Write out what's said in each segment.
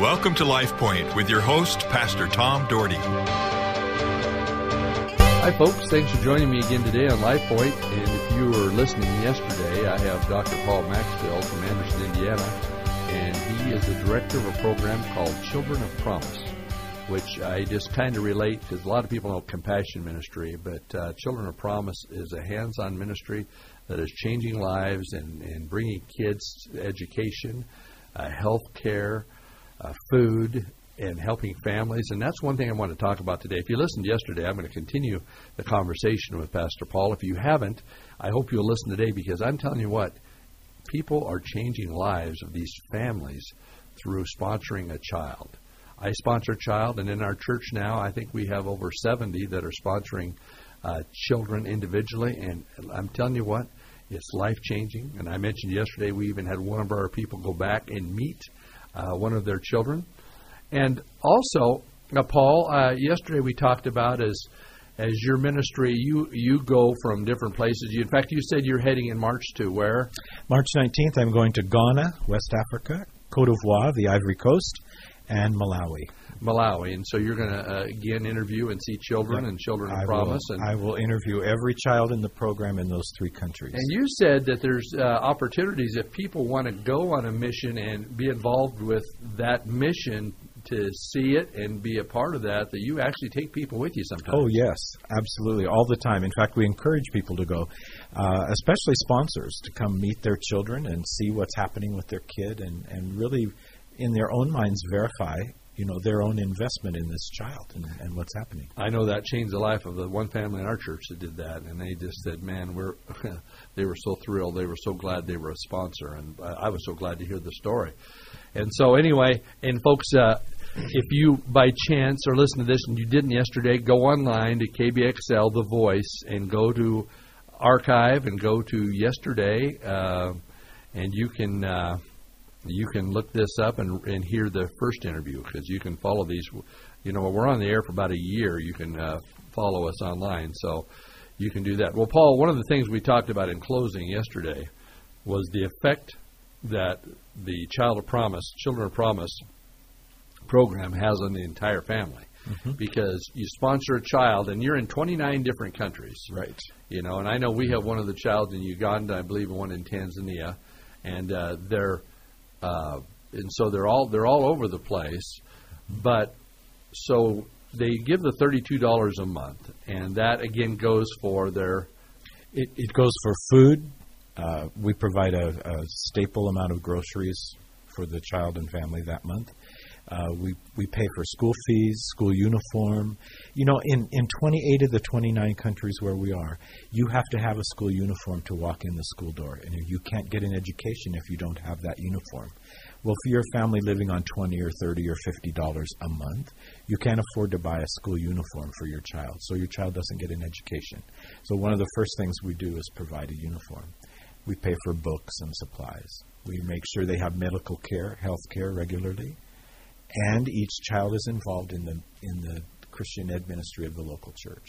Welcome to Life Point with your host, Pastor Tom Dougherty. Hi, folks. Thanks for joining me again today on Life Point. And if you were listening yesterday, I have Dr. Paul Maxfield from Anderson, Indiana, and he is the director of a program called Children of Promise, which I just kind of relate because a lot of people know compassion ministry, but uh, Children of Promise is a hands-on ministry that is changing lives and, and bringing kids education, uh, health care, uh, food, and helping families. And that's one thing I want to talk about today. If you listened yesterday, I'm going to continue the conversation with Pastor Paul. If you haven't, I hope you'll listen today because I'm telling you what, people are changing lives of these families through sponsoring a child. I sponsor a child, and in our church now, I think we have over 70 that are sponsoring uh, children individually. And I'm telling you what, it's life changing. And I mentioned yesterday we even had one of our people go back and meet uh, one of their children. And also, uh, Paul, uh, yesterday we talked about as as your ministry, you you go from different places. You, in fact, you said you're heading in March to where? March 19th, I'm going to Ghana, West Africa, Cote d'Ivoire, the Ivory Coast, and Malawi. Malawi, and so you're going to uh, again interview and see children Yep. and children of I promise. Will, and I will interview every child in the program in those three countries. and you said that there's uh, opportunities if people want to go on a mission and be involved with that mission to see it and be a part of that. That you actually take people with you sometimes. Oh yes, absolutely, all the time. In fact, we encourage people to go, uh, especially sponsors, to come meet their children and see what's happening with their kid, and and really, in their own minds, verify, you know, their own investment in this child and, and what's happening. I know that changed the life of the one family in our church that did that, and they just said, "Man, we're." they were so thrilled. They were so glad they were a sponsor, and I was so glad to hear the story. And so, anyway, and folks, uh, if you by chance are listening to this and you didn't yesterday, go online to KBXL The Voice and go to archive and go to yesterday, uh, and you can. Uh, you can look this up and, and hear the first interview because you can follow these. You know, we're on the air for about a year. You can uh, follow us online, so you can do that. Well, Paul, one of the things we talked about in closing yesterday was the effect that the Child of Promise, Children of Promise program has on the entire family. Because you sponsor a child, and you're in 29 different countries, Right. you know. And I know we have one of the child in Uganda, I believe, and one in Tanzania, and uh, they're uh, and so they're all they're all over the place. But so they give the thirty-two dollars a month, and that again goes for their It, it goes for food. Uh, we provide a, a staple amount of groceries for the child and family that month. Uh, we we pay for school fees, school uniform. You know, in in 28 of the 29 countries where we are, you have to have a school uniform to walk in the school door, and you can't get an education if you don't have that uniform. Well, for your family living on 20 or 30 or 50 dollars a month, you can't afford to buy a school uniform for your child, so your child doesn't get an education. So one of the first things we do is provide a uniform. We pay for books and supplies. We make sure they have medical care, health care regularly, and each child is involved in the in the Christian ed ministry of the local church.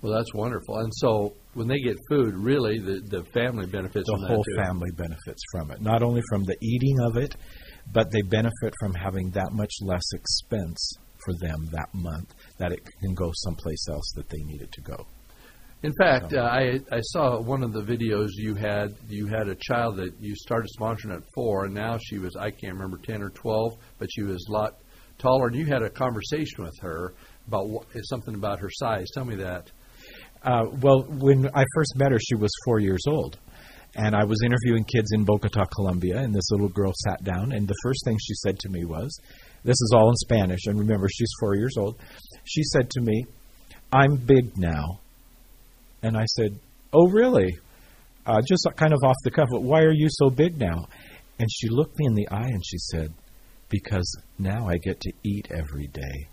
well, that's wonderful. And so when they get food, really the the family benefits The from whole family benefits from it, not only from the eating of it, but they benefit from having that much less expense for them that month that it can go someplace else that they need it to go. In fact, uh, I I saw one of the videos you had. You had a child that you started sponsoring at four, and now she was I can't remember ten or twelve, but she was a lot taller. And you had a conversation with her about what, something about her size. Tell me that. Uh, well, when I first met her, she was four years old. And I was interviewing kids in Bogota, Colombia, and this little girl sat down, and the first thing she said to me was, This is all in Spanish, and remember, she's four years old. She said to me, I'm big now. And I said, Oh, really? Uh, just kind of off the cuff, but why are you so big now? And she looked me in the eye and she said, Because now I get to eat every day.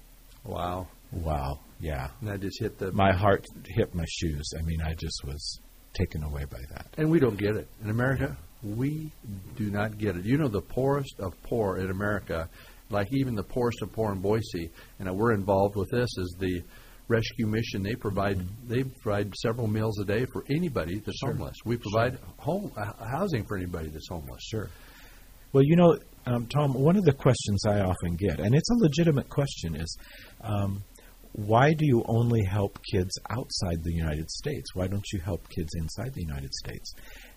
Wow, Wow, yeah. and I just hit the. My heart hit my shoes. I mean, I just was taken away by that. and we don't get it in America. We do not get it. You know, the poorest of poor in America, like even the poorest of poor in Boise, and we're involved with this, is the rescue mission. They provide they provide several meals a day for anybody that's Sure. homeless. We provide home uh, housing for anybody that's homeless. Sure. Well, you know, Um, Tom, one of the questions I often get, and it's a legitimate question, is um, why do you only help kids outside the United States? Why don't you help kids inside the United States?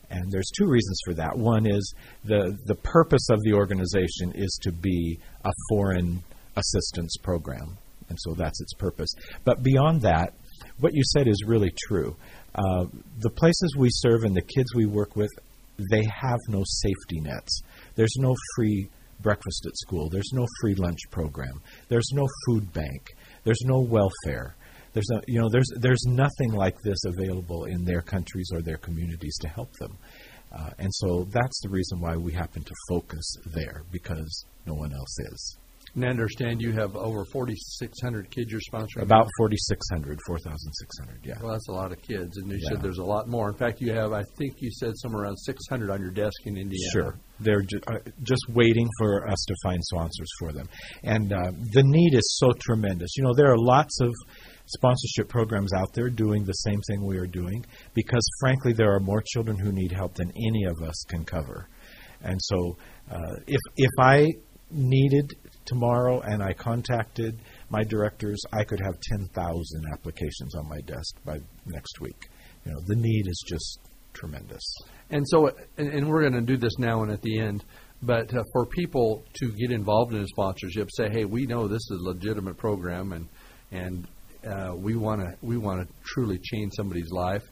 And there's two reasons for that. One is the the purpose of the organization is to be a foreign assistance program, and so that's its purpose. But beyond that, what you said is really true. Uh, the places we serve and the kids we work with, they have no safety nets. There's no free breakfast at school. There's no free lunch program. There's no food bank. There's no welfare. There's a, you know there's there's nothing like this available in their countries or their communities to help them, uh, and so that's the reason why we happen to focus there because no one else is. And I understand you have over 4,600 kids you're sponsoring. About 4,600, 4,600, yeah. Well, that's a lot of kids, and you Yeah. said there's a lot more. In fact, you have, I think you said somewhere around 600 on your desk in Indiana. Sure. They're ju- uh, just waiting for us to find sponsors for them. And uh, the need is so tremendous. You know, there are lots of sponsorship programs out there doing the same thing we are doing because, frankly, there are more children who need help than any of us can cover. And so, uh, if if I needed tomorrow and I contacted my directors, I could have 10,000 applications on my desk by next week. You know, the need is just tremendous. And so, and, and we're going to do this now and at the end, but uh, for people to get involved in a sponsorship, say, hey, we know this is a legitimate program, and and uh, we want to we want to truly change somebody's life.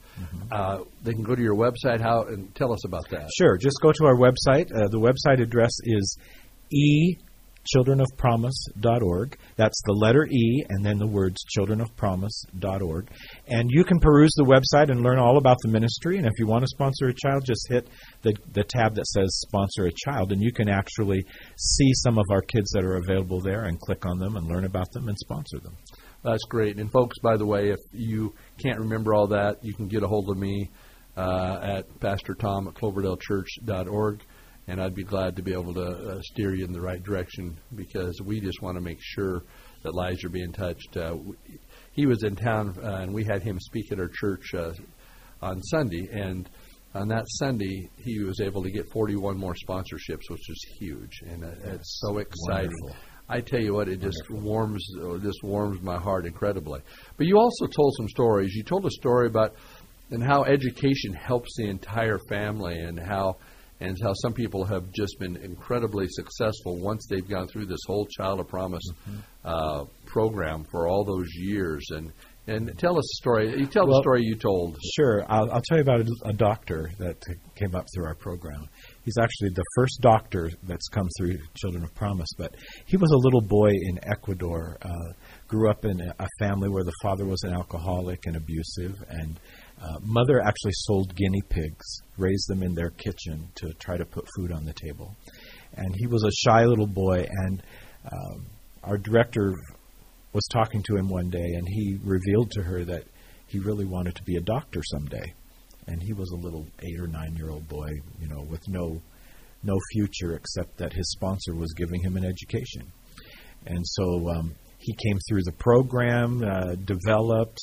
Uh, they can go to your website. How and tell us about that. Sure. Just go to our website. Uh, the website address is echildrenofpromise.org. That's the letter E and then the words childrenofpromise.org. And you can peruse the website and learn all about the ministry. And if you want to sponsor a child, just hit the, the tab that says sponsor a child. And you can actually see some of our kids that are available there and click on them and learn about them and sponsor them. That's great. And folks, by the way, if you can't remember all that, you can get a hold of me uh, at Pastor Tom at CloverdaleChurch.org, and I'd be glad to be able to uh, steer you in the right direction because we just want to make sure that lives are being touched. Uh, he was in town, uh, and we had him speak at our church uh, on Sunday, and on that Sunday, he was able to get 41 more sponsorships, which is huge, and uh, it's so exciting. Wonderful. I tell you what, it just warms uh, just warms my heart incredibly. But you also told some stories. You told a story about and how education helps the entire family, and how and how some people have just been incredibly successful once they've gone through this whole Child of Promise uh, program for all those years. And and tell us a story. You tell the story you told. Sure. I'll, I'll tell you about a, a doctor that came up through our program. He's actually the first doctor that's come through Children of Promise, but he was a little boy in Ecuador, uh, grew up in a, family where the father was an alcoholic and abusive, and uh, mother actually sold guinea pigs, raised them in their kitchen to try to put food on the table. And he was a shy little boy, and um, our director was talking to him one day, and he revealed to her that he really wanted to be a doctor someday. And he was a little eight or nine year old boy, you know, with no no future except that his sponsor was giving him an education. And so um, he came through the program, uh, developed,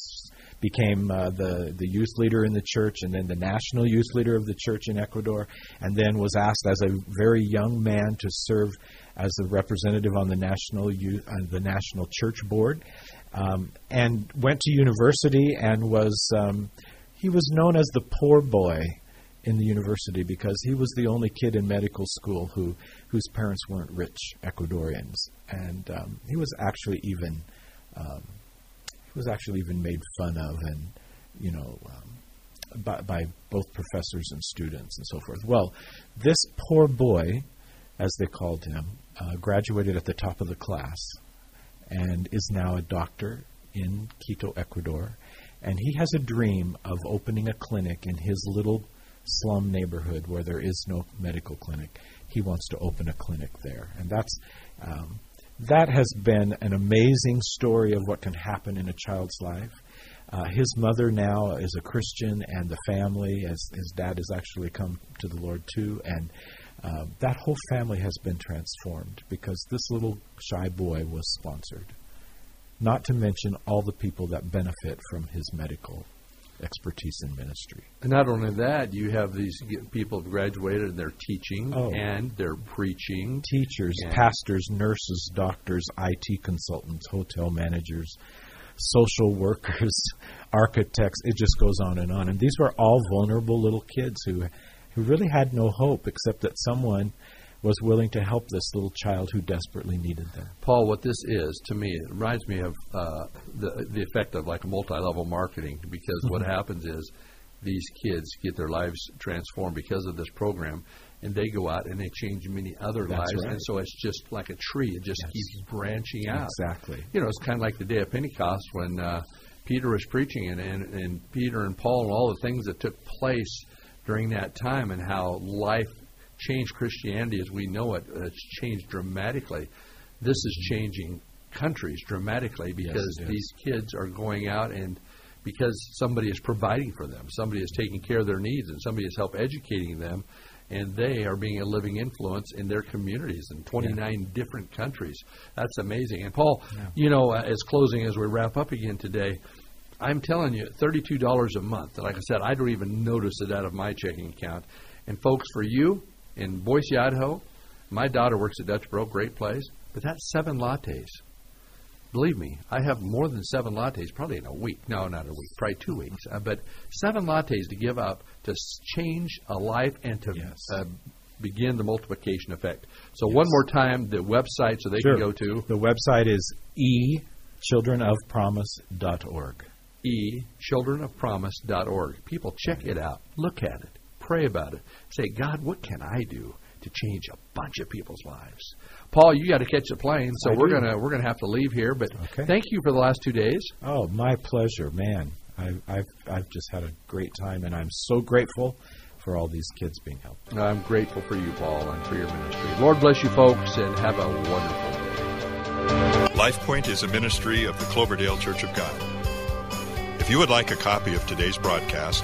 became uh, the the youth leader in the church, and then the national youth leader of the church in Ecuador, and then was asked as a very young man to serve as a representative on the national youth, uh, the national church board, um, and went to university and was um, he was known as the poor boy in the university because he was the only kid in medical school who whose parents weren't rich Ecuadorians, and um, he was actually even um, he was actually even made fun of and you know um, by, by both professors and students and so forth. Well, this poor boy, as they called him, uh, graduated at the top of the class and is now a doctor in Quito, Ecuador. And he has a dream of opening a clinic in his little slum neighborhood where there is no medical clinic. He wants to open a clinic there. And that's um, that has been an amazing story of what can happen in a child's life. Uh, his mother now is a Christian, and the family, as his dad has actually come to the Lord too, and uh, that whole family has been transformed because this little shy boy was sponsored. Not to mention all the people that benefit from his medical expertise in ministry. And not only that, you have these people who graduated and they're teaching Oh. and they're preaching. Teachers, pastors, nurses, doctors, IT consultants, hotel managers, social workers, architects. It just goes on and on. And these were all vulnerable little kids who, who really had no hope except that someone was willing to help this little child who desperately needed them. Paul, what this is to me, it reminds me of uh, the the effect of like multi-level marketing because what Mm-hmm. happens is these kids get their lives transformed because of this program, and they go out and they change many other That's lives, right. and so it's just like a tree; it just Yes. keeps branching out. Exactly. You know, it's kind of like the day of Pentecost when uh, Peter was preaching, and, and and Peter and Paul and all the things that took place during that time, and how life changed Christianity as we know it. It's changed dramatically. This is changing countries dramatically because is. these kids are going out and because somebody is providing for them, somebody is taking care of their needs, and somebody is help educating them, and they are being a living influence in their communities in 29 different countries. That's amazing. And Paul, you know, uh, as closing as we wrap up again today, I'm telling you, thirty-two dollars a month. Like I said, I don't even notice it out of my checking account. And folks, for you in Boise, Idaho, my daughter works at Dutch Bro, great place, but that's seven lattes. Believe me, I have more than seven lattes probably in a week. No, not a week, probably two weeks. Uh, but seven lattes to give up to change a life and to Yes. uh, begin the multiplication effect. So one more time, the website so they Sure. can go to The website is echildrenofpromise.org. e-childrenofpromise.org. People, check it out. Look at it. Pray about it. Say, God, what can I do to change a bunch of people's lives? Paul, you got to catch a plane, so I we're do. gonna we're gonna have to leave here. But Okay. thank you for the last two days. Oh, my pleasure, man. I, I've I've just had a great time, and I'm so grateful for all these kids being helped. I'm grateful for you, Paul, and for your ministry. Lord bless you, folks, and have a wonderful day. LifePoint is a ministry of the Cloverdale Church of God. If you would like a copy of today's broadcast